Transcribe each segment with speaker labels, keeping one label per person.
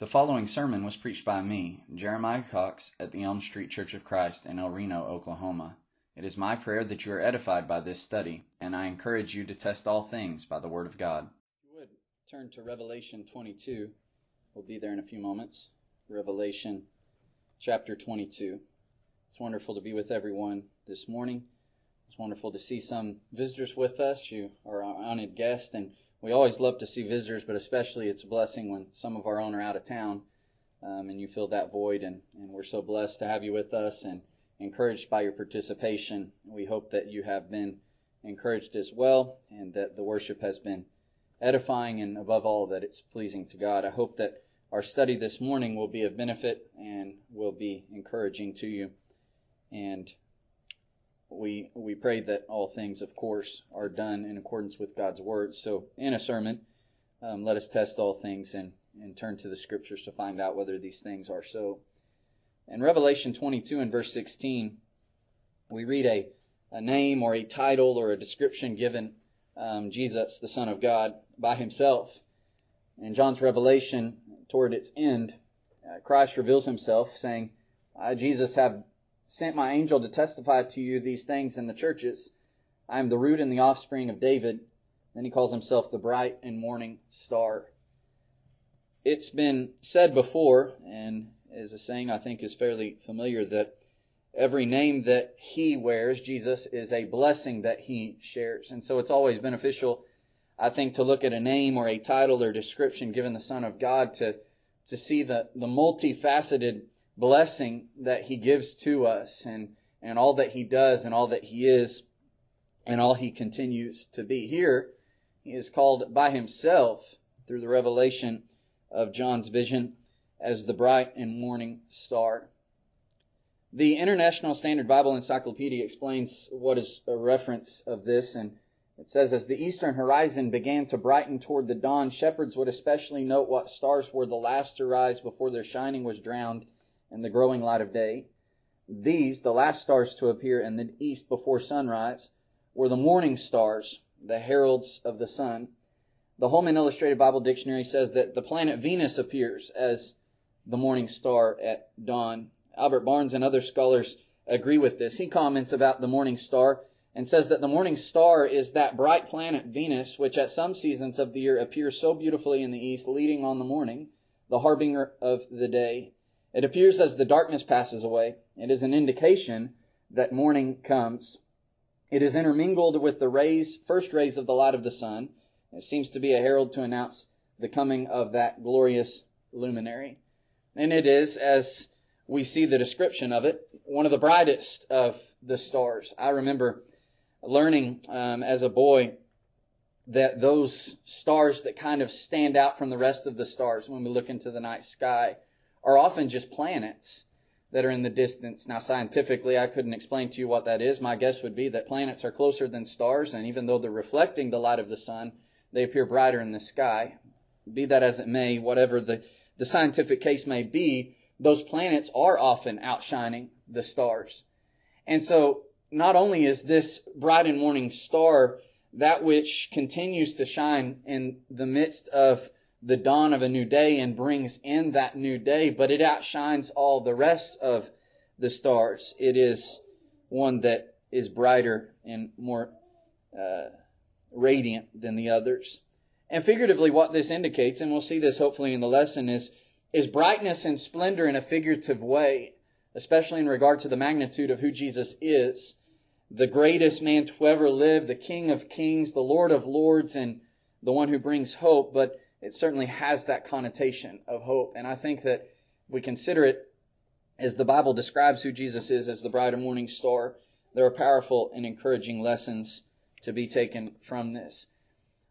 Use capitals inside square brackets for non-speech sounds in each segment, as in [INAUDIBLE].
Speaker 1: The following sermon was preached by me, Jeremiah Cox, at the Elm Street Church of Christ in El Reno, Oklahoma. It is my prayer that you are edified by this study, and I encourage you to test all things by the Word of God. You would turn to Revelation 22. We'll be there in a few moments. Revelation chapter 22. It's wonderful to be with everyone this morning. It's wonderful to see some visitors with us. You are our honored guest, and we always love to see visitors, but especially it's a blessing when some of our own are out of town um, and you fill that void. And, and we're so blessed to have you with us and encouraged by your participation. We hope that you have been encouraged as well and that the worship has been edifying and above all that it's pleasing to God. I hope that our study this morning will be of benefit and will be encouraging to you. And we we pray that all things, of course, are done in accordance with God's word. So, in a sermon, um, let us test all things and and turn to the scriptures to find out whether these things are so. In Revelation 22 and verse 16, we read a, a name or a title or a description given um, Jesus, the Son of God, by himself. In John's revelation, toward its end, uh, Christ reveals himself, saying, I, Jesus, have sent my angel to testify to you these things in the churches. I am the root and the offspring of David. Then he calls himself the bright and morning star. It's been said before, and is a saying I think is fairly familiar, that every name that he wears, Jesus, is a blessing that he shares. And so it's always beneficial, I think, to look at a name or a title or description given the Son of God to, to see the, the multifaceted blessing that he gives to us and, and all that he does and all that he is and all he continues to be. Here, he is called by himself through the revelation of John's vision as the bright and morning star. The International Standard Bible Encyclopedia explains what is a reference of this, and it says, As the eastern horizon began to brighten toward the dawn, shepherds would especially note what stars were the last to rise before their shining was drowned and the growing light of day. These, the last stars to appear in the east before sunrise, were the morning stars, the heralds of the sun. The Holman Illustrated Bible Dictionary says that the planet Venus appears as the morning star at dawn. Albert Barnes and other scholars agree with this. He comments about the morning star and says that the morning star is that bright planet Venus, which at some seasons of the year appears so beautifully in the east, leading on the morning, the harbinger of the day. It appears as the darkness passes away. It is an indication that morning comes. It is intermingled with the rays, first rays of the light of the sun. It seems to be a herald to announce the coming of that glorious luminary. And it is, as we see the description of it, one of the brightest of the stars. I remember learning um, as a boy that those stars that kind of stand out from the rest of the stars when we look into the night sky are often just planets that are in the distance. Now, scientifically, I couldn't explain to you what that is. My guess would be that planets are closer than stars, and even though they're reflecting the light of the sun, they appear brighter in the sky. Be that as it may, whatever the, the scientific case may be, those planets are often outshining the stars. And so, not only is this bright and morning star that which continues to shine in the midst of the dawn of a new day and brings in that new day, but it outshines all the rest of the stars. It is one that is brighter and more uh, radiant than the others. And figuratively, what this indicates, and we'll see this hopefully in the lesson, is, is brightness and splendor in a figurative way, especially in regard to the magnitude of who Jesus is. The greatest man to ever live, the King of kings, the Lord of lords, and the one who brings hope. But it certainly has that connotation of hope. And I think that we consider it as the Bible describes who Jesus is as the bright and morning star. There are powerful and encouraging lessons to be taken from this.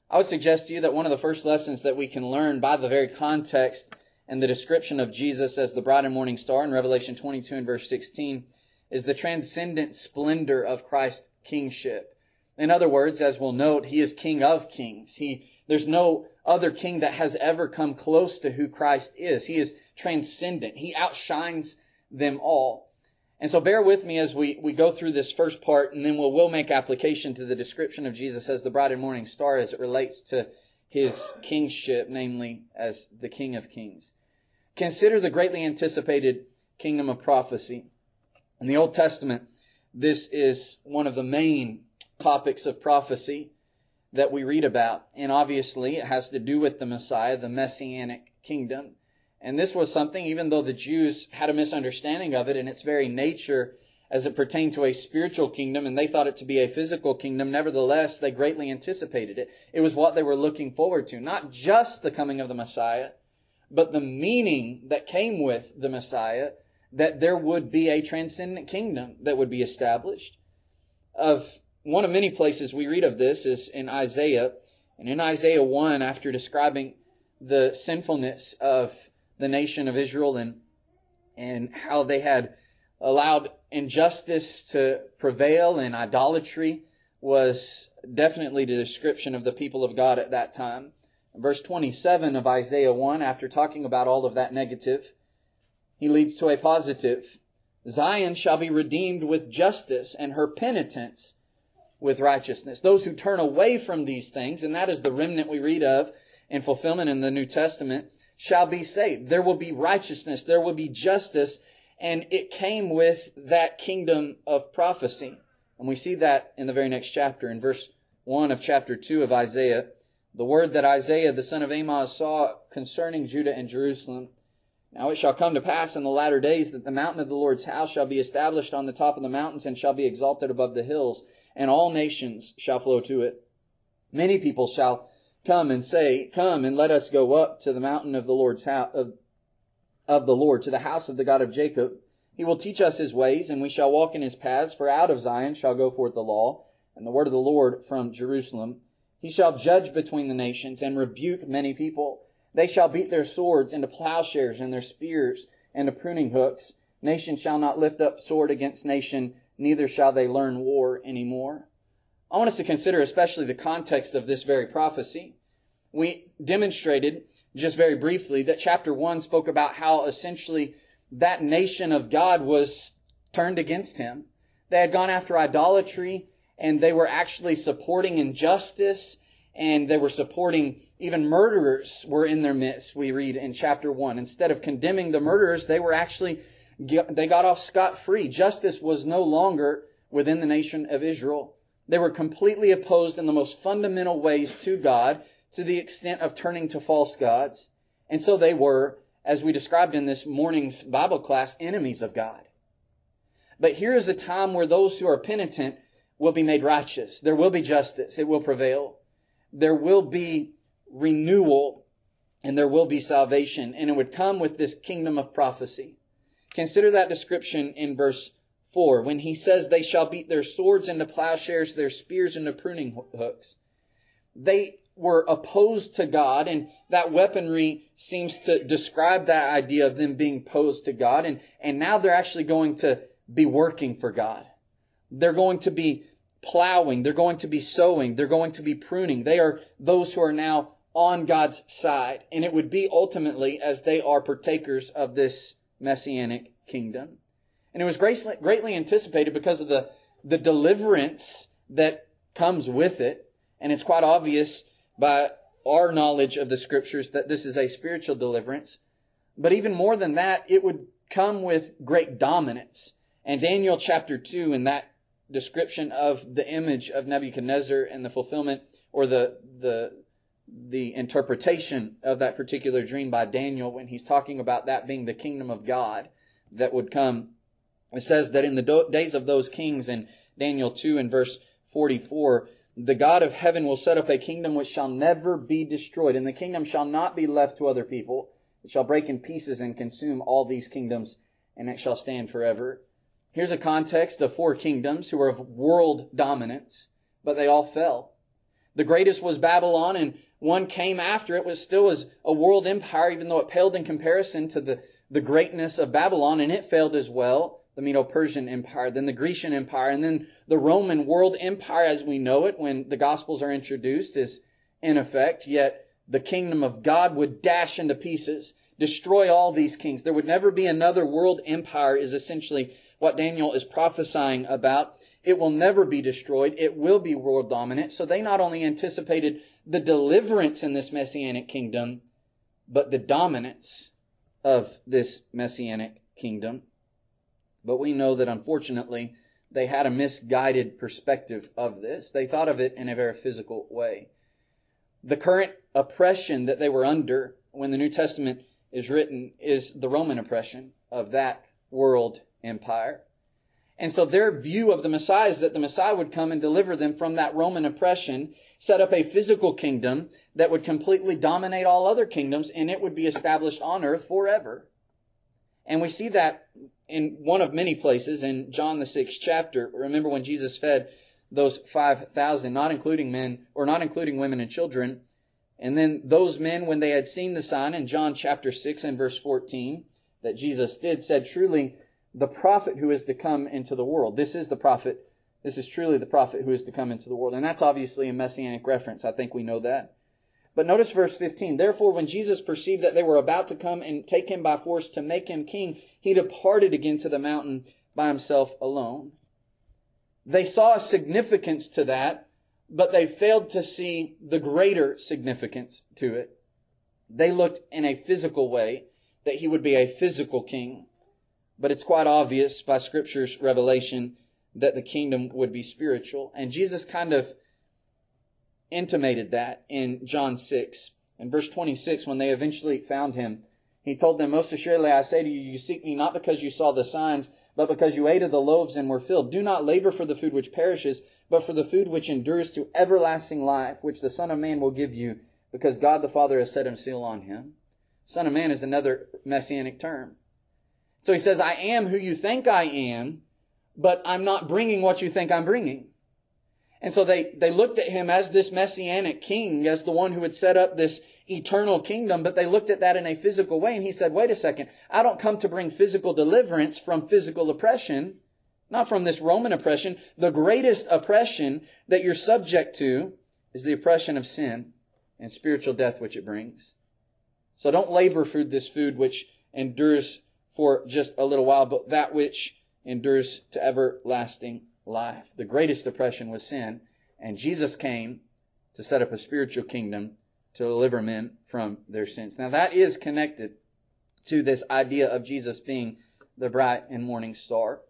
Speaker 1: I would suggest to you that one of the first lessons that we can learn by the very context and the description of Jesus as the bright and morning star in Revelation 22 and verse 16 is the transcendent splendor of Christ's kingship. In other words, as we'll note, he is king of kings. He, there's no other king that has ever come close to who Christ is. He is transcendent. He outshines them all. And so bear with me as we, we go through this first part, and then we'll, we'll make application to the description of Jesus as the bright and morning star as it relates to his kingship, namely as the King of Kings.
Speaker 2: Consider the greatly anticipated kingdom of prophecy. In the Old Testament, this is one of the main topics of prophecy that we read about. And obviously, it has to do with the Messiah, the messianic kingdom. And this was something, even though the Jews had a misunderstanding of it in its very nature as it pertained to a spiritual kingdom, and they thought it to be a physical kingdom, nevertheless, they greatly anticipated it. It was what they were looking forward to. Not just the coming of the Messiah, but the meaning that came with the Messiah, that there would be a transcendent kingdom that would be established. Of one of many places we read of this is in Isaiah. And in Isaiah 1, after describing the sinfulness of the nation of Israel and, and how they had allowed injustice to prevail and idolatry was definitely the description of the people of God at that time. Verse 27 of Isaiah 1, after talking about all of that negative, he leads to a positive. Zion shall be redeemed with justice and her penitents with righteousness. Those who turn away from these things, and that is the remnant we read of in fulfillment in the New Testament, shall be saved. There will be righteousness. There will be justice. And it came with that kingdom of prophecy. And we see that in the very next chapter, in verse 1 of chapter 2 of Isaiah. The word that Isaiah, the son of Amoz, saw concerning Judah and Jerusalem. Now it shall come to pass in the latter days that the mountain of the Lord's house shall be established on the top of the mountains and shall be exalted above the hills and all nations shall flow to it. Many people shall come and say, Come and let us go up to the mountain of the Lord's house, of, of the Lord, to the house of the God of Jacob. He will teach us his ways, and we shall walk in his paths, for out of Zion shall go forth the law, and the word of the Lord from Jerusalem. He shall judge between the nations, and rebuke many people. They shall beat their swords into plowshares, and their spears into pruning hooks. Nation shall not lift up sword against nation, neither shall they learn war anymore. I want us to consider especially the context of this very prophecy. We demonstrated just very briefly that chapter 1 spoke about how essentially that nation of God was turned against him. They had gone after idolatry and they were actually supporting injustice and they were supporting even murderers were in their midst, we read in chapter 1. Instead of condemning the murderers, they were actually they got off scot free. Justice was no longer within the nation of Israel. They were completely opposed in the most fundamental ways to God to the extent of turning to false gods. And so they were, as we described in this morning's Bible class, enemies of God. But here is a time where those who are penitent will be made righteous. There will be justice. It will prevail. There will be renewal and there will be salvation. And it would come with this kingdom of prophecy. Consider that description in verse 4 when he says, They shall beat their swords into plowshares, their spears into pruning hooks. They were opposed to God, and that weaponry seems to describe that idea of them being opposed to God, and, and now they're actually going to be working for God. They're going to be plowing, they're going to be sowing, they're going to be pruning. They are those who are now on God's side, and it would be ultimately as they are partakers of this messianic kingdom. And it was greatly anticipated because of the, the deliverance that comes with it. And it's quite obvious by our knowledge of the scriptures that this is a spiritual deliverance. But even more than that, it would come with great dominance. And Daniel chapter 2, in that description of the image of Nebuchadnezzar and the fulfillment or the, the the interpretation of that particular dream by Daniel when he's talking about that being the kingdom of God that would come. It says that in the do- days of those kings in Daniel 2 and verse 44, the God of heaven will set up a kingdom which shall never be destroyed, and the kingdom shall not be left to other people. It shall break in pieces and consume all these kingdoms, and it shall stand forever. Here's a context of four kingdoms who were of world dominance, but they all fell. The greatest was Babylon, and one came after it was still was a world empire, even though it paled in comparison to the, the greatness of Babylon, and it failed as well. The Medo-Persian Empire, then the Grecian Empire, and then the Roman world empire as we know it when the Gospels are introduced is in effect. Yet the kingdom of God would dash into pieces, destroy all these kings. There would never be another world empire is essentially what Daniel is prophesying about. It will never be destroyed. It will be world dominant. So they not only anticipated the deliverance in this messianic kingdom, but the dominance of this messianic kingdom. But we know that unfortunately, they had a misguided perspective of this. They thought of it in a very physical way. The current oppression that they were under when the New Testament is written is the Roman oppression of that world empire. And so their view of the Messiah is that the Messiah would come and deliver them from that Roman oppression, set up a physical kingdom that would completely dominate all other kingdoms, and it would be established on earth forever. And we see that in one of many places in John the sixth chapter. Remember when Jesus fed those 5,000, not including men, or not including women and children. And then those men, when they had seen the sign in John chapter 6 and verse 14 that Jesus did, said, Truly, the prophet who is to come into the world. This is the prophet. This is truly the prophet who is to come into the world. And that's obviously a messianic reference. I think we know that. But notice verse 15. Therefore, when Jesus perceived that they were about to come and take him by force to make him king, he departed again to the mountain by himself alone. They saw a significance to that, but they failed to see the greater significance to it. They looked in a physical way that he would be a physical king. But it's quite obvious by Scripture's revelation that the kingdom would be spiritual. And Jesus kind of intimated that in John 6. In verse 26, when they eventually found him, he told them, Most assuredly I say to you, you seek me not because you saw the signs, but because you ate of the loaves and were filled. Do not labor for the food which perishes, but for the food which endures to everlasting life, which the Son of Man will give you, because God the Father has set a seal on him. Son of Man is another messianic term. So he says, I am who you think I am, but I'm not bringing what you think I'm bringing. And so they, they looked at him as this messianic king, as the one who would set up this eternal kingdom, but they looked at that in a physical way. And he said, wait a second, I don't come to bring physical deliverance from physical oppression, not from this Roman oppression. The greatest oppression that you're subject to is the oppression of sin and spiritual death which it brings. So don't labor for this food which endures for just a little while, but that which endures to everlasting life. The greatest oppression was sin, and Jesus came to set up a spiritual kingdom to deliver men from their sins. Now that is connected to this idea of Jesus being the bright and morning star.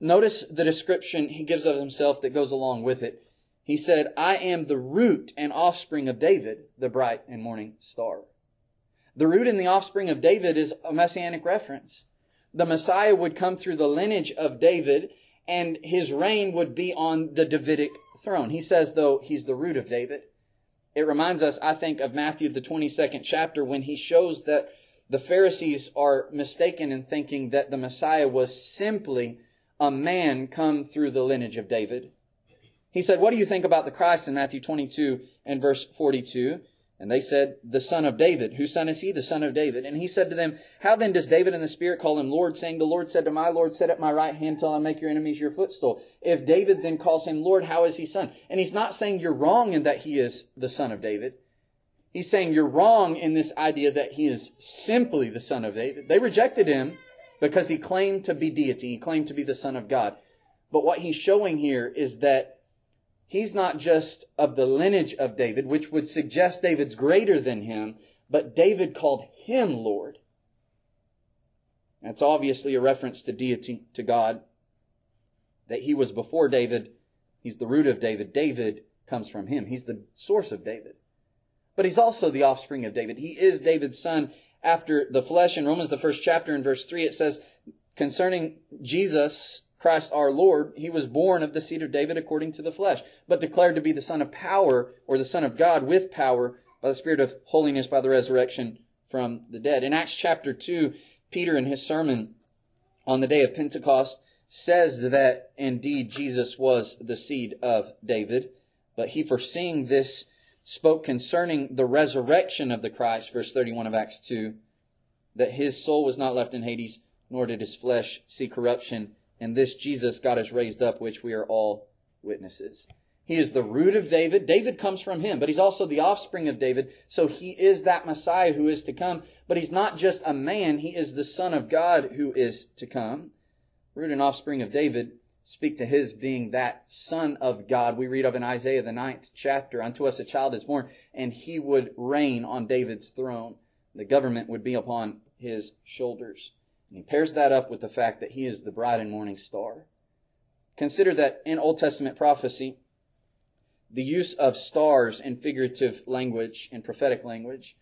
Speaker 2: Notice the description he gives of himself that goes along with it. He said, I am the root and offspring of David, the bright and morning star. The root and the offspring of David is a messianic reference the Messiah would come through the lineage of David and his reign would be on the Davidic throne. He says, though, he's the root of David. It reminds us, I think, of Matthew, the 22nd chapter, when he shows that the Pharisees are mistaken in thinking that the Messiah was simply a man come through the lineage of David. He said, What do you think about the Christ in Matthew 22 and verse 42? And they said, The son of David. Whose son is he? The son of David. And he said to them, How then does David in the Spirit call him Lord, saying, The Lord said to my Lord, Sit at my right hand till I make your enemies your footstool. If David then calls him Lord, how is he son? And he's not saying you're wrong in that he is the son of David. He's saying you're wrong in this idea that he is simply the son of David. They rejected him because he claimed to be deity. He claimed to be the son of God. But what he's showing here is that He's not just of the lineage of David, which would suggest David's greater than him, but David called him Lord. That's obviously a reference to deity, to God, that he was before David. He's the root of David. David comes from him. He's the source of David. But he's also the offspring of David. He is David's son after the flesh. In Romans, the first chapter, in verse 3, it says, concerning Jesus, Christ our Lord, he was born of the seed of David according to the flesh, but declared to be the Son of power or the Son of God with power by the Spirit of holiness by the resurrection from the dead. In Acts chapter 2, Peter in his sermon on the day of Pentecost says that indeed Jesus was the seed of David, but he foreseeing this spoke concerning the resurrection of the Christ, verse 31 of Acts 2, that his soul was not left in Hades, nor did his flesh see corruption and this Jesus God has raised up, which we are all witnesses. He is the root of David. David comes from him, but he's also the offspring of David. So he is that Messiah who is to come. But he's not just a man. He is the son of God who is to come. Root and offspring of David speak to his being that son of God. We read of in Isaiah, the ninth chapter, unto us a child is born and he would reign on David's throne. The government would be upon his shoulders. And he pairs that up with the fact that he is the bright and morning star. Consider that in Old Testament prophecy, the use of stars in figurative language and prophetic language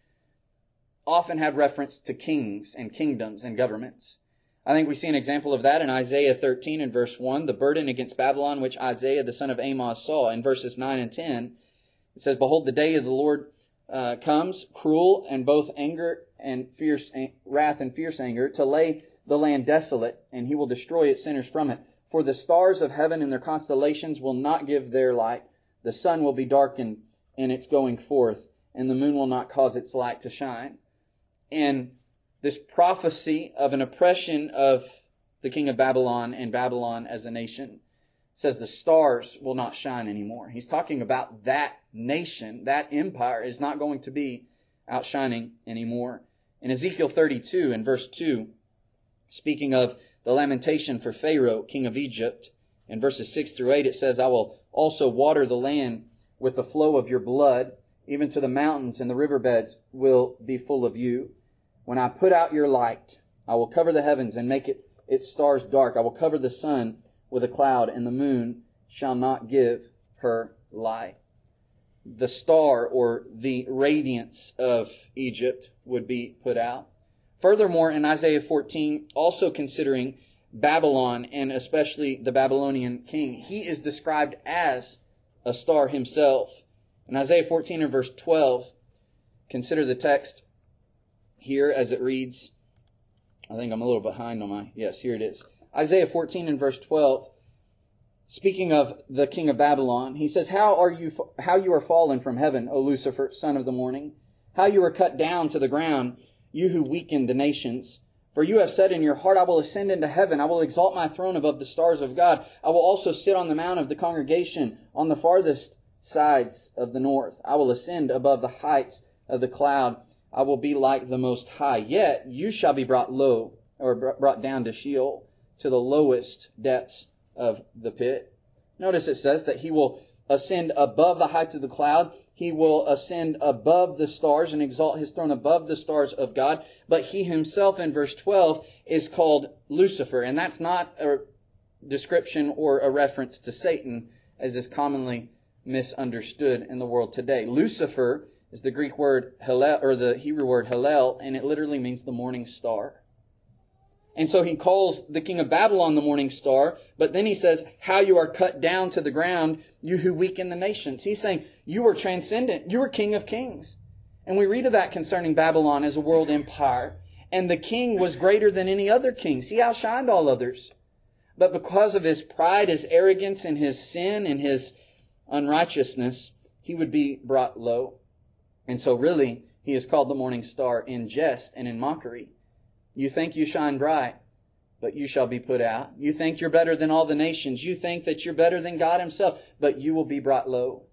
Speaker 2: often had reference to kings and kingdoms and governments. I think we see an example of that in Isaiah 13 and verse 1, the burden against Babylon which Isaiah the son of Amoz saw. In verses 9 and 10, it says, Behold, the day of the Lord uh, comes, cruel and both anger and fierce wrath and fierce anger, to lay the land desolate, and he will destroy its sinners from it. For the stars of heaven and their constellations will not give their light. The sun will be darkened in its going forth, and the moon will not cause its light to shine. And this prophecy of an oppression of the king of Babylon and Babylon as a nation says the stars will not shine anymore. He's talking about that nation, that empire is not going to be outshining anymore. In Ezekiel 32 and verse 2, speaking of the lamentation for Pharaoh, king of Egypt, in verses 6 through 8, it says, I will also water the land with the flow of your blood, even to the mountains and the riverbeds will be full of you. When I put out your light, I will cover the heavens and make it its stars dark. I will cover the sun with a cloud, and the moon shall not give her light. The star or the radiance of Egypt would be put out. Furthermore, in Isaiah 14, also considering Babylon and especially the Babylonian king, he is described as a star himself. In Isaiah 14 and verse 12, consider the text here as it reads. I think I'm a little behind on my. Yes, here it is. Isaiah 14 and verse 12. Speaking of the king of Babylon, he says, "How are you how you are fallen from heaven, O Lucifer, son of the morning? How you are cut down to the ground, you who weaken the nations." For you have said in your heart, I will ascend into heaven. I will exalt my throne above the stars of God. I will also sit on the mount of the congregation on the farthest sides of the north. I will ascend above the heights of the cloud. I will be like the Most High. Yet you shall be brought low, or brought down to Sheol, to the lowest depths of the pit. Notice it says that he will ascend above the heights of the cloud. He will ascend above the stars and exalt his throne above the stars of God. But he himself in verse 12 is called Lucifer. And that's not a description or a reference to Satan as is commonly misunderstood in the world today. Lucifer is the Greek word Hillel, or the Hebrew word Hillel, and it literally means the morning star. And so he calls the king of Babylon the morning star, but then he says, how you are cut down to the ground, you who weaken the nations. He's saying, you are transcendent. You are king of kings. And we read of that concerning Babylon as a world empire. And the king was greater than any other kings. He outshined all others. But because of his pride, his arrogance, and his sin, and his unrighteousness, he would be brought low. And so really, he is called the morning star in jest and in mockery. You think you shine bright, but you shall be put out. You think you're better than all the nations. You think that you're better than God himself, but you will be brought low.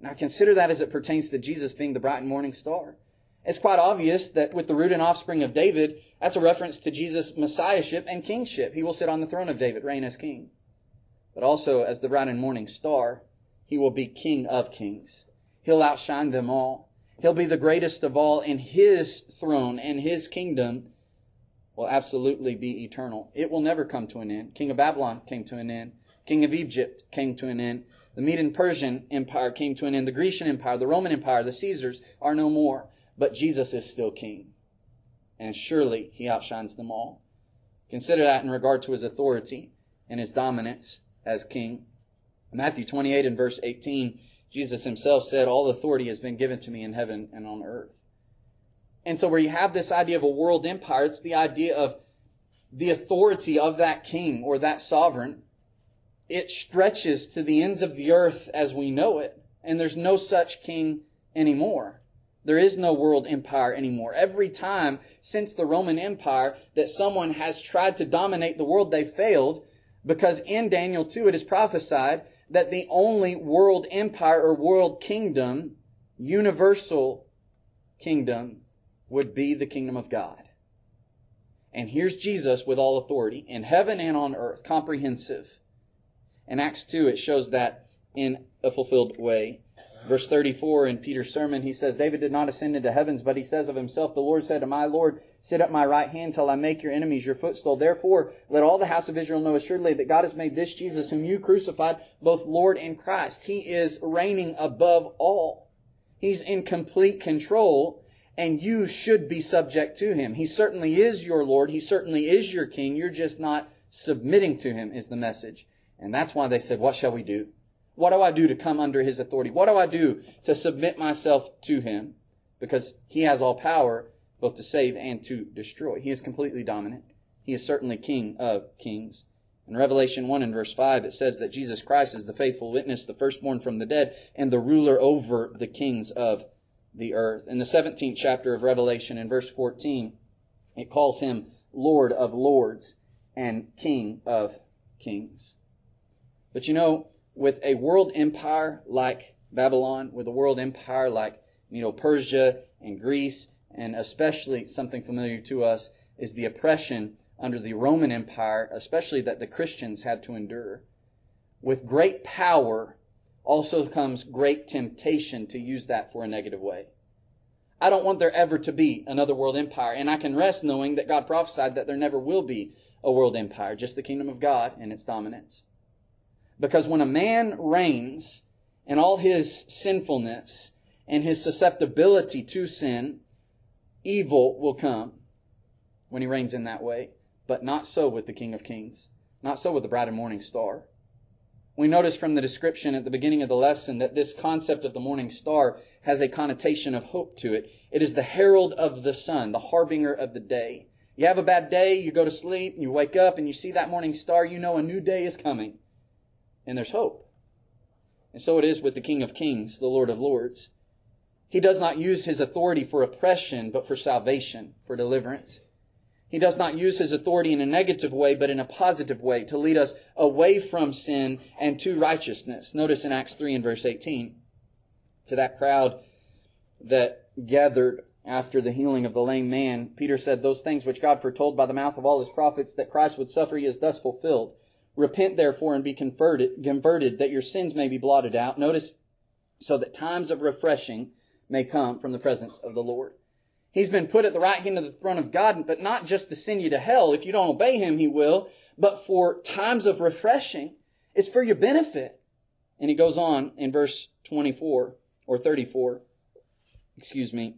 Speaker 2: Now consider that as it pertains to Jesus being the bright and morning star. It's quite obvious that with the root and offspring of David, that's a reference to Jesus' messiahship and kingship. He will sit on the throne of David, reign as king. But also as the bright and morning star, he will be king of kings. He'll outshine them all. He'll be the greatest of all, and his throne and his kingdom will absolutely be eternal. It will never come to an end. King of Babylon came to an end. King of Egypt came to an end. The Median Persian Empire came to an end. The Grecian Empire, the Roman Empire, the Caesars are no more. But Jesus is still king. And surely he outshines them all. Consider that in regard to his authority and his dominance as king. Matthew 28 and verse 18 Jesus himself said, All authority has been given to me in heaven and on earth. And so, where you have this idea of a world empire, it's the idea of the authority of that king or that sovereign. It stretches to the ends of the earth as we know it, and there's no such king anymore. There is no world empire anymore. Every time since the Roman Empire that someone has tried to dominate the world, they failed because in Daniel 2 it is prophesied that the only world empire or world kingdom, universal kingdom, would be the kingdom of God. And here's Jesus with all authority in heaven and on earth, comprehensive. In Acts 2, it shows that in a fulfilled way. Verse 34 in Peter's sermon, he says, David did not ascend into heavens, but he says of himself, The Lord said to my Lord, Sit at my right hand till I make your enemies your footstool. Therefore, let all the house of Israel know assuredly that God has made this Jesus, whom you crucified, both Lord and Christ. He is reigning above all. He's in complete control, and you should be subject to him. He certainly is your Lord. He certainly is your King. You're just not submitting to him, is the message. And that's why they said, What shall we do? What do I do to come under his authority? What do I do to submit myself to him? Because he has all power both to save and to destroy. He is completely dominant. He is certainly king of kings. In Revelation 1 and verse 5, it says that Jesus Christ is the faithful witness, the firstborn from the dead, and the ruler over the kings of the earth. In the 17th chapter of Revelation, in verse 14, it calls him Lord of lords and King of kings. But you know, with a world empire like Babylon, with a world empire like you know Persia and Greece, and especially something familiar to us is the oppression under the Roman Empire, especially that the Christians had to endure. With great power also comes great temptation to use that for a negative way. I don't want there ever to be another world empire, and I can rest knowing that God prophesied that there never will be a world empire, just the kingdom of God and its dominance. Because when a man reigns in all his sinfulness and his susceptibility to sin, evil will come when he reigns in that way. But not so with the King of Kings. Not so with the bright and morning star. We notice from the description at the beginning of the lesson that this concept of the morning star has a connotation of hope to it. It is the herald of the sun, the harbinger of the day. You have a bad day, you go to sleep, and you wake up and you see that morning star, you know a new day is coming and there's hope. And so it is with the King of Kings, the Lord of Lords. He does not use his authority for oppression, but for salvation, for deliverance. He does not use his authority in a negative way, but in a positive way to lead us away from sin and to righteousness. Notice in Acts 3 and verse 18, to that crowd that gathered after the healing of the lame man, Peter said, Those things which God foretold by the mouth of all his prophets that Christ would suffer, he has thus fulfilled. Repent therefore and be converted, converted that your sins may be blotted out. Notice, so that times of refreshing may come from the presence of the Lord. He's been put at the right hand of the throne of God, but not just to send you to hell. If you don't obey him, he will, but for times of refreshing. It's for your benefit. And he goes on in verse 24 or 34, excuse me,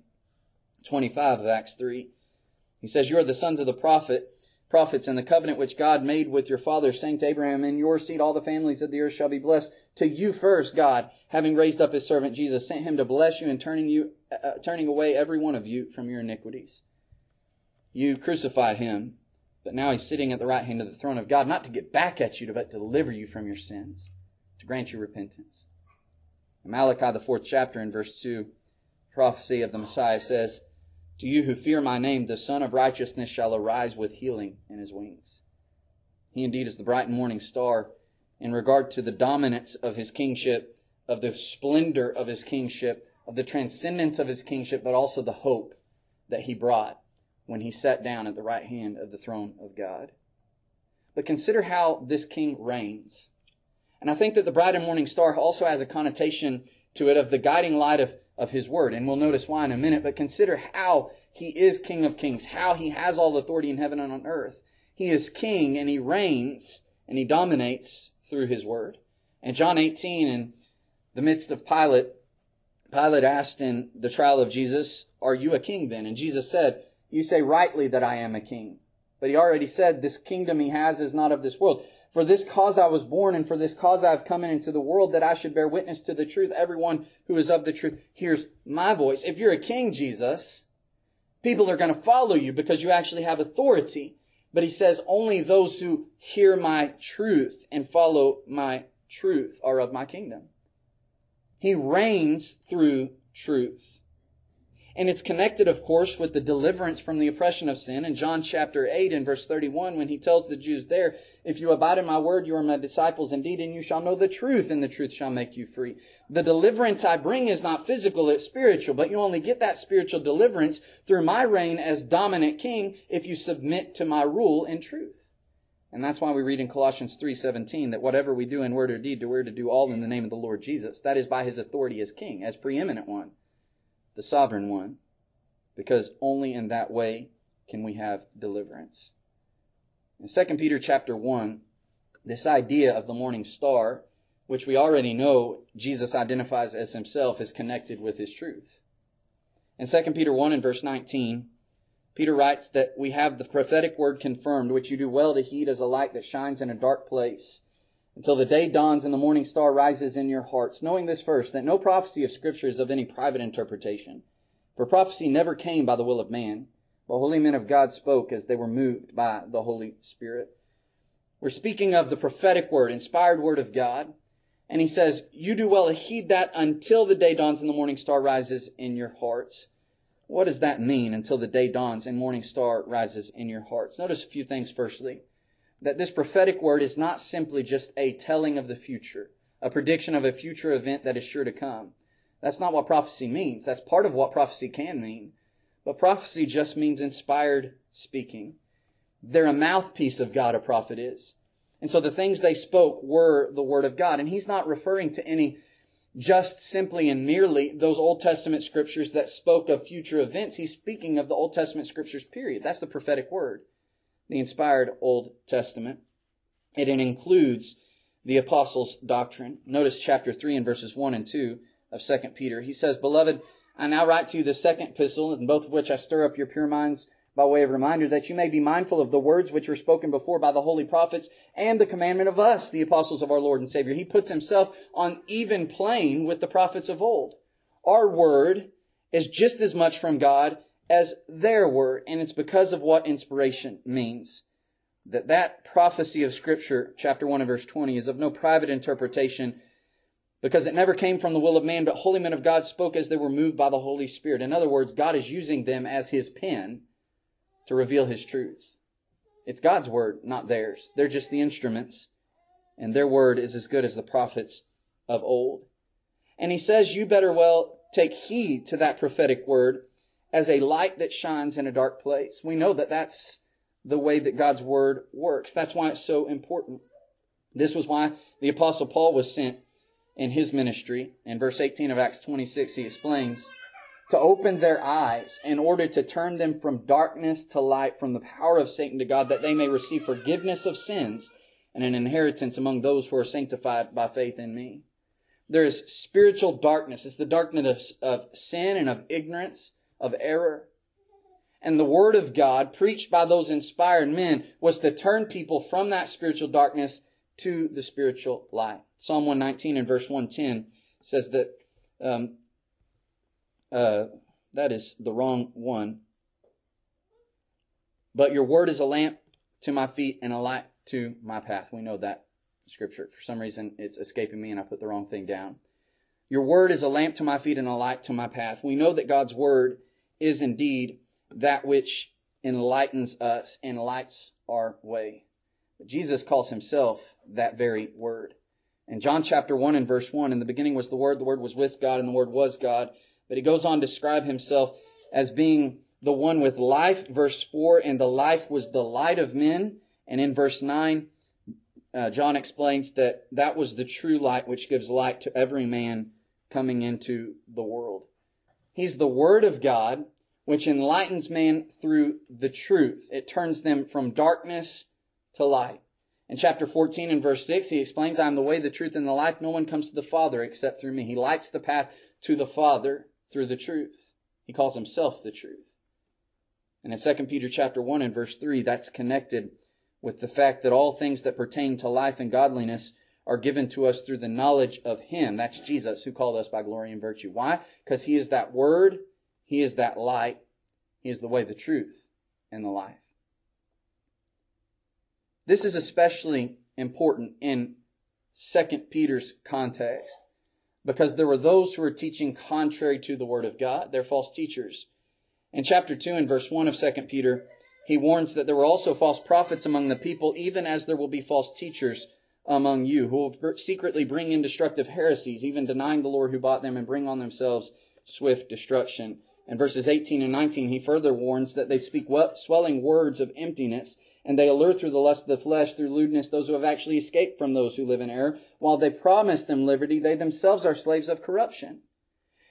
Speaker 2: 25 of Acts 3. He says, You are the sons of the prophet prophets and the covenant which God made with your father, saying to Abraham, In your seed all the families of the earth shall be blessed. To you first, God, having raised up his servant Jesus, sent him to bless you and turning you, uh, turning away every one of you from your iniquities. You crucified him, but now he's sitting at the right hand of the throne of God, not to get back at you, but to deliver you from your sins, to grant you repentance. In Malachi, the fourth chapter, in verse 2, prophecy of the Messiah says, to you who fear my name, the Sun of Righteousness shall arise with healing in his wings. He indeed is the bright morning star in regard to the dominance of his kingship, of the splendor of his kingship, of the transcendence of his kingship, but also the hope that he brought when he sat down at the right hand of the throne of God. But consider how this king reigns. And I think that the bright and morning star also has a connotation to it of the guiding light of of his word. And we'll notice why in a minute, but consider how he is King of Kings, how he has all authority in heaven and on earth. He is king and he reigns and he dominates through his word. And John 18, in the midst of Pilate, Pilate asked in the trial of Jesus, Are you a king then? And Jesus said, You say rightly that I am a king. But he already said, This kingdom he has is not of this world. For this cause I was born, and for this cause I have come into the world, that I should bear witness to the truth. Everyone who is of the truth hears my voice. If you're a king, Jesus, people are going to follow you because you actually have authority. But he says, only those who hear my truth and follow my truth are of my kingdom. He reigns through truth. And it's connected, of course, with the deliverance from the oppression of sin in John chapter 8 and verse 31 when he tells the Jews there, If you abide in my word, you are my disciples indeed, and you shall know the truth, and the truth shall make you free. The deliverance I bring is not physical, it's spiritual, but you only get that spiritual deliverance through my reign as dominant king if you submit to my rule in truth. And that's why we read in Colossians 3:17 that whatever we do in word or deed, we're to do all in the name of the Lord Jesus. That is by his authority as king, as preeminent one, the sovereign one, because only in that way can we have deliverance. In 2 Peter chapter 1, this idea of the morning star, which we already know Jesus identifies as himself, is connected with his truth. In 2 Peter 1 and verse 19, Peter writes that we have the prophetic word confirmed, which you do well to heed as a light that shines in a dark place until the day dawns and the morning star rises in your hearts, knowing this first, that no prophecy of Scripture is of any private interpretation. For prophecy never came by the will of man, but holy men of God spoke as they were moved by the Holy Spirit. We're speaking of the prophetic word, inspired word of God. And he says, you do well to heed that until the day dawns and the morning star rises in your hearts. What does that mean until the day dawns and morning star rises in your hearts? Notice a few things firstly. That this prophetic word is not simply just a telling of the future, a prediction of a future event that is sure to come. That's not what prophecy means. That's part of what prophecy can mean. But prophecy just means inspired speaking. They're a mouthpiece of God, a prophet is. And so the things they spoke were the word of God. And he's not referring to any just simply and merely those Old Testament scriptures that spoke of future events. He's speaking of the Old Testament scriptures, period. That's the prophetic word, the inspired Old Testament. And it includes the apostles' doctrine. Notice chapter 3 and verses 1 and 2 of 2 Peter. He says, Beloved, I now write to you the second epistle, in both of which I stir up your pure minds by way of reminder that you may be mindful of the words which were spoken before by the holy prophets and the commandment of us, the apostles of our Lord and Savior. He puts himself on even plane with the prophets of old. Our word is just as much from God as their word, and it's because of what inspiration means. That that prophecy of scripture, chapter 1 and verse 20, is of no private interpretation because it never came from the will of man, but holy men of God spoke as they were moved by the Holy Spirit. In other words, God is using them as his pen to reveal His truth. It's God's word, not theirs. They're just the instruments, and their word is as good as the prophets of old. And He says, You better well take heed to that prophetic word as a light that shines in a dark place. We know that that's the way that God's word works. That's why it's so important. This was why the apostle Paul was sent in his ministry. In verse 18 of Acts 26, he explains, to open their eyes in order to turn them from darkness to light, from the power of Satan to God, that they may receive forgiveness of sins and an inheritance among those who are sanctified by faith in me. There is spiritual darkness. It's the darkness of, of sin and of ignorance, of error. And the word of God, preached by those inspired men, was to turn people from that spiritual darkness to the spiritual light. Psalm 119 and verse 110 says that um, uh, that is the wrong one. But your word is a lamp to my feet and a light to my path. We know that scripture. For some reason, it's escaping me and I put the wrong thing down. Your word is a lamp to my feet and a light to my path. We know that God's word is indeed that which enlightens us and lights our way. Jesus calls himself that very word. In John chapter 1 and verse 1, in the beginning was the Word, the Word was with God, and the Word was God. But he goes on to describe himself as being the one with life, verse 4, and the life was the light of men. And in verse 9, uh, John explains that that was the true light which gives light to every man coming into the world. He's the Word of God, which enlightens man through the truth. It turns them from darkness to light. In chapter 14 and verse 6, he explains, I am the way, the truth, and the life. No one comes to the Father except through me. He lights the path to the Father through the truth. He calls himself the truth. And in 2 Peter chapter 1 and verse 3, that's connected with the fact that all things that pertain to life and godliness are given to us through the knowledge of Him. That's Jesus who called us by glory and virtue. Why? Because He is that Word, He is that light, He is the way, the truth, and the life. This is especially important in 2 Peter's context because there were those who were teaching contrary to the word of God. They're false teachers. In chapter 2 and verse 1 of 2 Peter, he warns that there were also false prophets among the people, even as there will be false teachers among you, who will secretly bring in destructive heresies, even denying the Lord who bought them and bring on themselves swift destruction. In verses 18 and 19, he further warns that they speak swelling words of emptiness and they allure through the lust of the flesh, through lewdness, those who have actually escaped from those who live in error. While they promise them liberty, they themselves are slaves of corruption.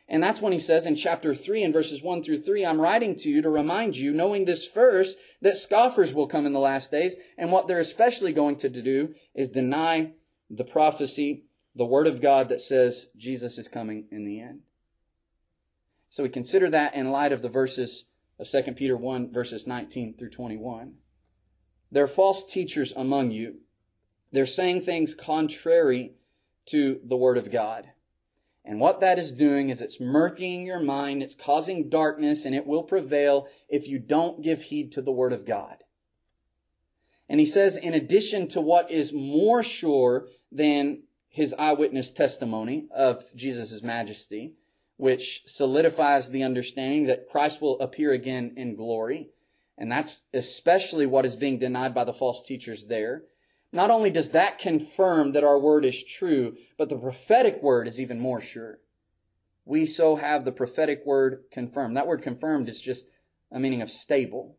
Speaker 2: And that's when he says in chapter 3 in verses 1 through 3, I'm writing to you to remind you, knowing this first, that scoffers will come in the last days, and what they're especially going to do is deny the prophecy, the word of God that says Jesus is coming in the end. So we consider that in light of the verses of 2 Peter 1, verses 19 through 21. There are false teachers among you. They're saying things contrary to the Word of God. And what that is doing is it's murkying your mind, it's causing darkness, and it will prevail if you don't give heed to the Word of God. And he says, in addition to what is more sure than his eyewitness testimony of Jesus' majesty, which solidifies the understanding that Christ will appear again in glory, and that's especially what is being denied by the false teachers there. Not only does that confirm that our word is true, but the prophetic word is even more sure. We so have the prophetic word confirmed. That word confirmed is just a meaning of stable.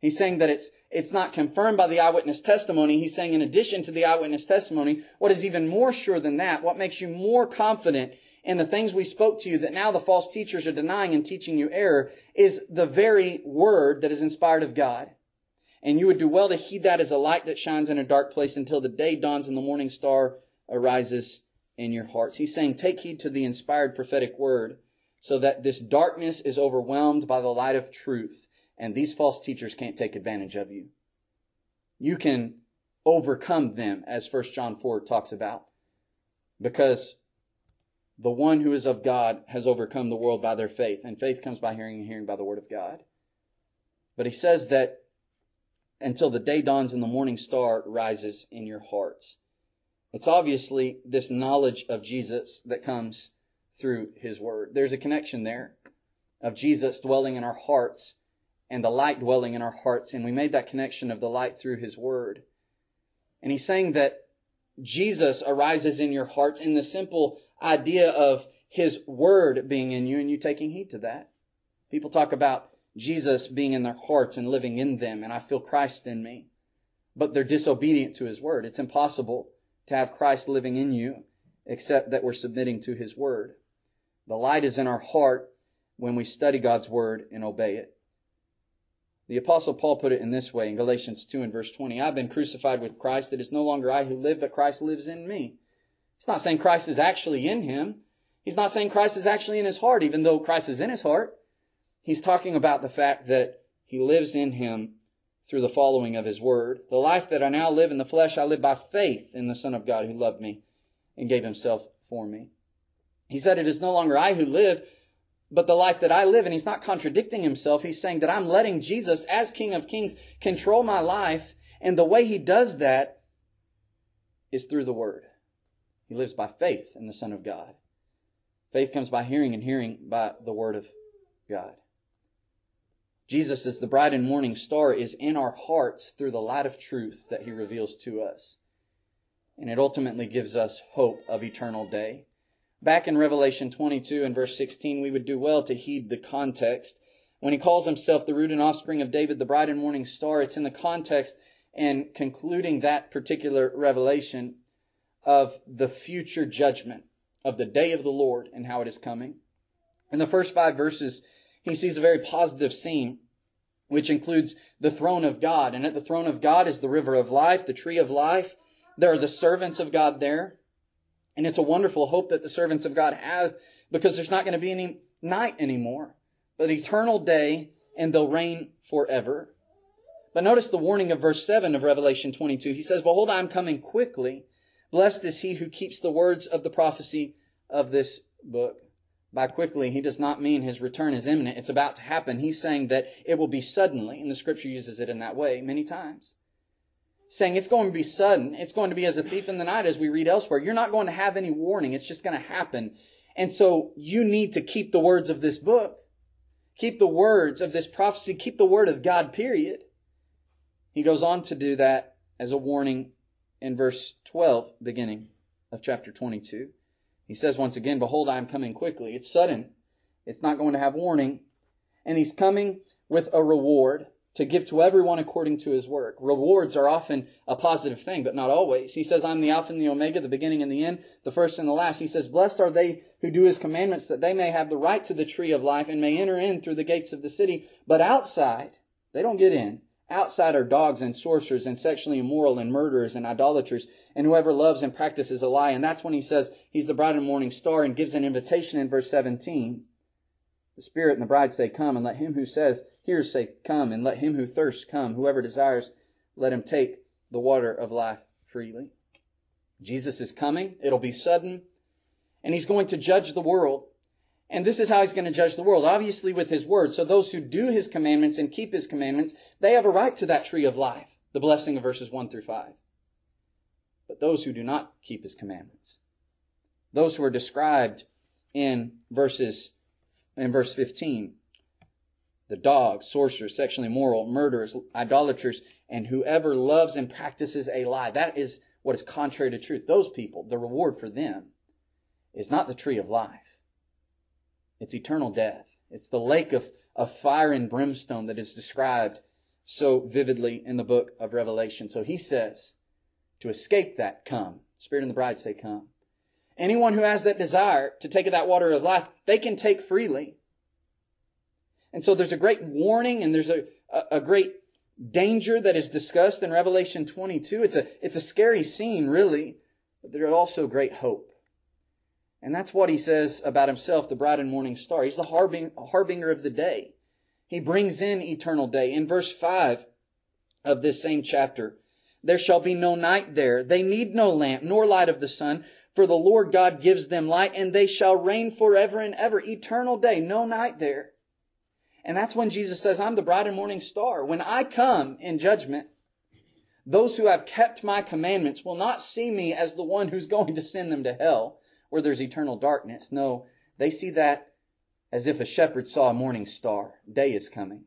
Speaker 2: He's saying that it's, it's not confirmed by the eyewitness testimony. He's saying in addition to the eyewitness testimony, what is even more sure than that, what makes you more confident in the things we spoke to you that now the false teachers are denying and teaching you error is the very word that is inspired of God. And you would do well to heed that as a light that shines in a dark place until the day dawns and the morning star arises in your hearts. He's saying, take heed to the inspired prophetic word so that this darkness is overwhelmed by the light of truth and these false teachers can't take advantage of you. You can overcome them as 1 John 4 talks about because the one who is of God has overcome the world by their faith and faith comes by hearing and hearing by the word of God. But he says that until the day dawns and the morning star rises in your hearts. It's obviously this knowledge of Jesus that comes through his word. There's a connection there of Jesus dwelling in our hearts and the light dwelling in our hearts. And we made that connection of the light through his word. And he's saying that Jesus arises in your hearts in the simple idea of his word being in you and you taking heed to that. People talk about Jesus being in their hearts and living in them, and I feel Christ in me. But they're disobedient to His Word. It's impossible to have Christ living in you except that we're submitting to His Word. The light is in our heart when we study God's Word and obey it. The Apostle Paul put it in this way in Galatians 2 and verse 20 I've been crucified with Christ. It is no longer I who live, but Christ lives in me. He's not saying Christ is actually in him. He's not saying Christ is actually in his heart, even though Christ is in his heart. He's talking about the fact that he lives in him through the following of his word. The life that I now live in the flesh, I live by faith in the Son of God who loved me and gave himself for me. He said, It is no longer I who live, but the life that I live. And he's not contradicting himself. He's saying that I'm letting Jesus, as King of Kings, control my life. And the way he does that is through the word. He lives by faith in the Son of God. Faith comes by hearing, and hearing by the word of God. Jesus, as the bright and morning star, is in our hearts through the light of truth that he reveals to us. And it ultimately gives us hope of eternal day. Back in Revelation 22 and verse 16, we would do well to heed the context. When he calls himself the root and offspring of David, the bright and morning star, it's in the context and concluding that particular revelation of the future judgment of the day of the Lord and how it is coming. In the first five verses, he sees a very positive scene, which includes the throne of God. And at the throne of God is the river of life, the tree of life. There are the servants of God there. And it's a wonderful hope that the servants of God have because there's not going to be any night anymore, but eternal day and they'll reign forever. But notice the warning of verse 7 of Revelation 22. He says, Behold, I am coming quickly. Blessed is he who keeps the words of the prophecy of this book. By quickly, he does not mean his return is imminent. It's about to happen. He's saying that it will be suddenly, and the scripture uses it in that way many times. Saying it's going to be sudden. It's going to be as a thief in the night, as we read elsewhere. You're not going to have any warning. It's just going to happen. And so you need to keep the words of this book. Keep the words of this prophecy. Keep the word of God, period. He goes on to do that as a warning in verse 12, beginning of chapter 22. He says once again, Behold, I am coming quickly. It's sudden. It's not going to have warning. And he's coming with a reward. to give to everyone according to his work. Rewards are often a positive thing, but not always. He says, I'm the Alpha and the Omega, the beginning and the end, the first and the last. He says, Blessed are they who do his commandments, that they may have the right to the tree of life and may enter in through the gates of the city. But outside, they don't get in. Outside are dogs and sorcerers and sexually immoral and murderers and idolaters and whoever loves and practices a lie. And that's when he says he's the bright and morning star and gives an invitation in verse 17. The Spirit and the bride say, Come, and let him who says, Hears say, Come, and let him who thirsts come. Whoever desires, let him take the water of life freely. Jesus is coming. It'll be sudden. And he's going to judge the world. And this is how he's going to judge the world, obviously with his word. So those who do his commandments and keep his commandments, they have a right to that tree of life, the blessing of verses 1 through 5. But those who do not keep his commandments, those who are described in verses in verse 15. The dogs, sorcerers, sexually immoral, murderers, idolaters, and whoever loves and practices a lie. That is what is contrary to truth. Those people, the reward for them is not the tree of life. It's eternal death. It's the lake of, of fire and brimstone that is described so vividly in the book of Revelation. So he says, to escape that, come. Spirit and the bride say, come. Anyone who has that desire to take of that water of life, they can take freely. And so there's a great warning and there's a, a, a great danger that is discussed in Revelation 22. It's a, it's a scary scene, really, but there's also great hope. And that's what he says about himself, the bright and morning star. He's the harbing, harbinger of the day. He brings in eternal day. In verse 5 of this same chapter, there shall be no night there. They need no lamp, nor light of the sun, for the Lord God gives them light, and they shall reign forever and ever. Eternal day, no night there. And that's when Jesus says, I'm the bright and morning star. When I come in judgment, those who have kept my commandments will not see me as the one who's [LAUGHS] going to send them to hell, where there's eternal darkness. No, they see that as if a shepherd saw a morning star. Day is coming.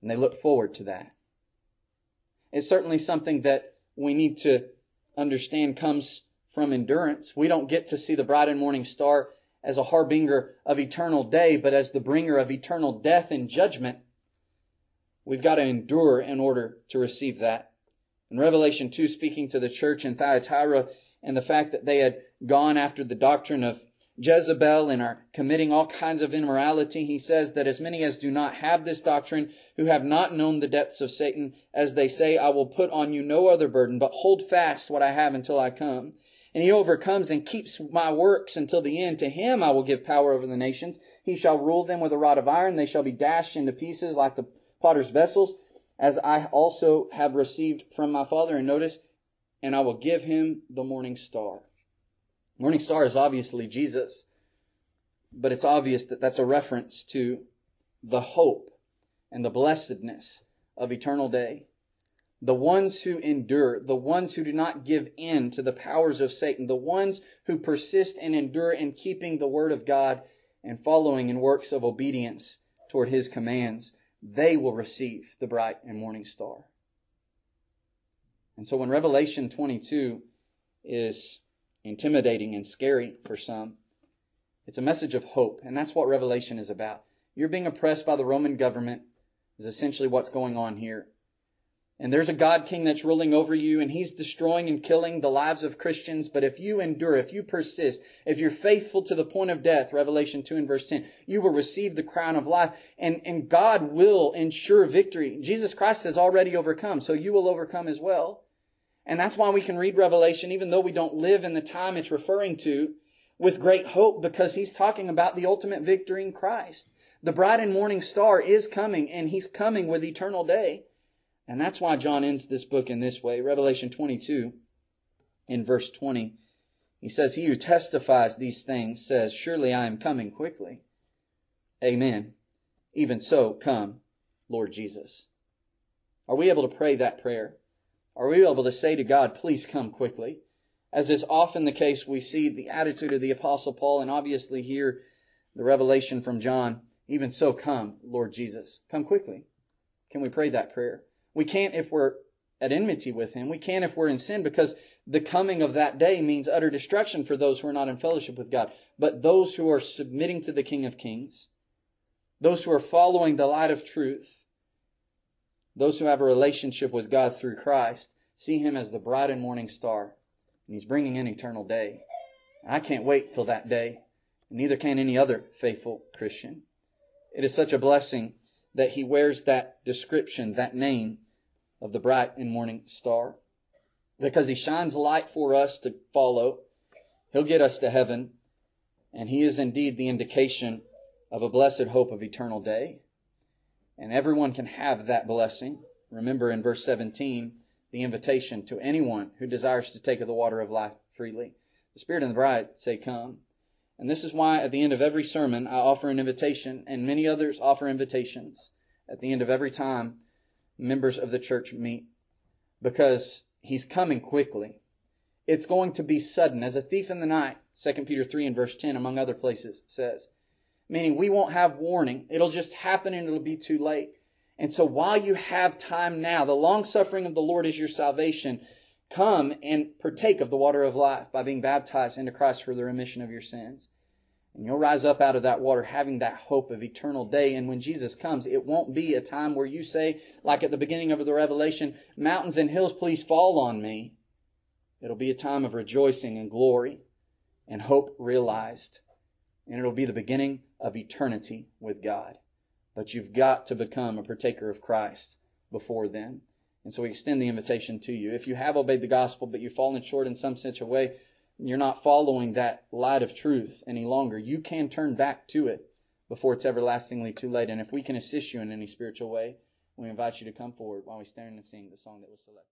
Speaker 2: And they look forward to that. It's certainly something that we need to understand comes from endurance. We don't get to see the bright and morning star as a harbinger of eternal day, but as the bringer of eternal death and judgment. We've got to endure in order to receive that. In Revelation 2, speaking to the church in Thyatira and the fact that they had gone after the doctrine of Jezebel and are committing all kinds of immorality, he says that as many as do not have this doctrine, who have not known the depths of Satan, as they say, I will put on you no other burden, but hold fast what I have until I come. And he overcomes and keeps my works until the end. To him I will give power over the nations. He shall rule them with a rod of iron. They shall be dashed into pieces like the potter's vessels, as I also have received from my Father. And notice, and I will give him the morning star. Morning star is obviously Jesus, but it's obvious that that's a reference to the hope and the blessedness of eternal day. The ones who endure, the ones who do not give in to the powers of Satan, the ones who persist and endure in keeping the word of God and following in works of obedience toward his commands, they will receive the bright and morning star. And so when Revelation 22 is intimidating and scary for some. It's a message of hope, and that's what Revelation is about. You're being oppressed by the Roman government, is essentially what's going on here. And there's a God King that's ruling over you, and he's destroying and killing the lives of Christians. But if you endure, if you persist, if you're faithful to the point of death, Revelation 2 and verse 10, you will receive the crown of life, and, and God will ensure victory. Jesus Christ has already overcome, so you will overcome as well. And that's why we can read Revelation, even though we don't live in the time it's referring to, with great hope, because he's talking about the ultimate victory in Christ. The bright and morning star is coming, and he's coming with eternal day. And that's why John ends this book in this way. Revelation 22, in verse 20, he says, He who testifies these things says, Surely I am coming quickly. Amen. Even so, come, Lord Jesus. Are we able to pray that prayer? Are we able to say to God, please come quickly? As is often the case, we see the attitude of the Apostle Paul and obviously hear the revelation from John. Even so, come, Lord Jesus. Come quickly. Can we pray that prayer? We can't if we're at enmity with Him. We can't if we're in sin because the coming of that day means utter destruction for those who are not in fellowship with God. But those who are submitting to the King of Kings, Those who are following the light of truth, those who have a relationship with God through Christ, see Him as the bright and morning star. And He's bringing in eternal day. I can't wait till that day. And neither can any other faithful Christian. It is such a blessing that He wears that description, that name of the bright and morning star. Because He shines light for us to follow. He'll get us to heaven. And He is indeed the indication of a blessed hope of eternal day. And everyone can have that blessing. Remember in verse 17, the invitation to anyone who desires to take of the water of life freely. The Spirit and the bride say, Come. And this is why at the end of every sermon I offer an invitation, and many others offer invitations at the end of every time members of the church meet. Because He's coming quickly. It's going to be sudden, as a thief in the night, 2 Peter 3 and verse 10, among other places, says meaning we won't have warning. It'll just happen and it'll be too late. And so while you have time now, the long suffering of the Lord is your salvation. Come and partake of the water of life by being baptized into Christ for the remission of your sins. And you'll rise up out of that water having that hope of eternal day. And when Jesus comes, it won't be a time where you say, like at the beginning of the Revelation, mountains and hills, please fall on me. It'll be a time of rejoicing and glory and hope realized and it'll be the beginning of eternity with God. But you've got to become a partaker of Christ before then. And so we extend the invitation to you. If you have obeyed the gospel, but you've fallen short in some such a way, you're not following that light of truth any longer, you can turn back to it before it's everlastingly too late. And if we can assist you in any spiritual way, we invite you to come forward while we stand and sing the song that was selected.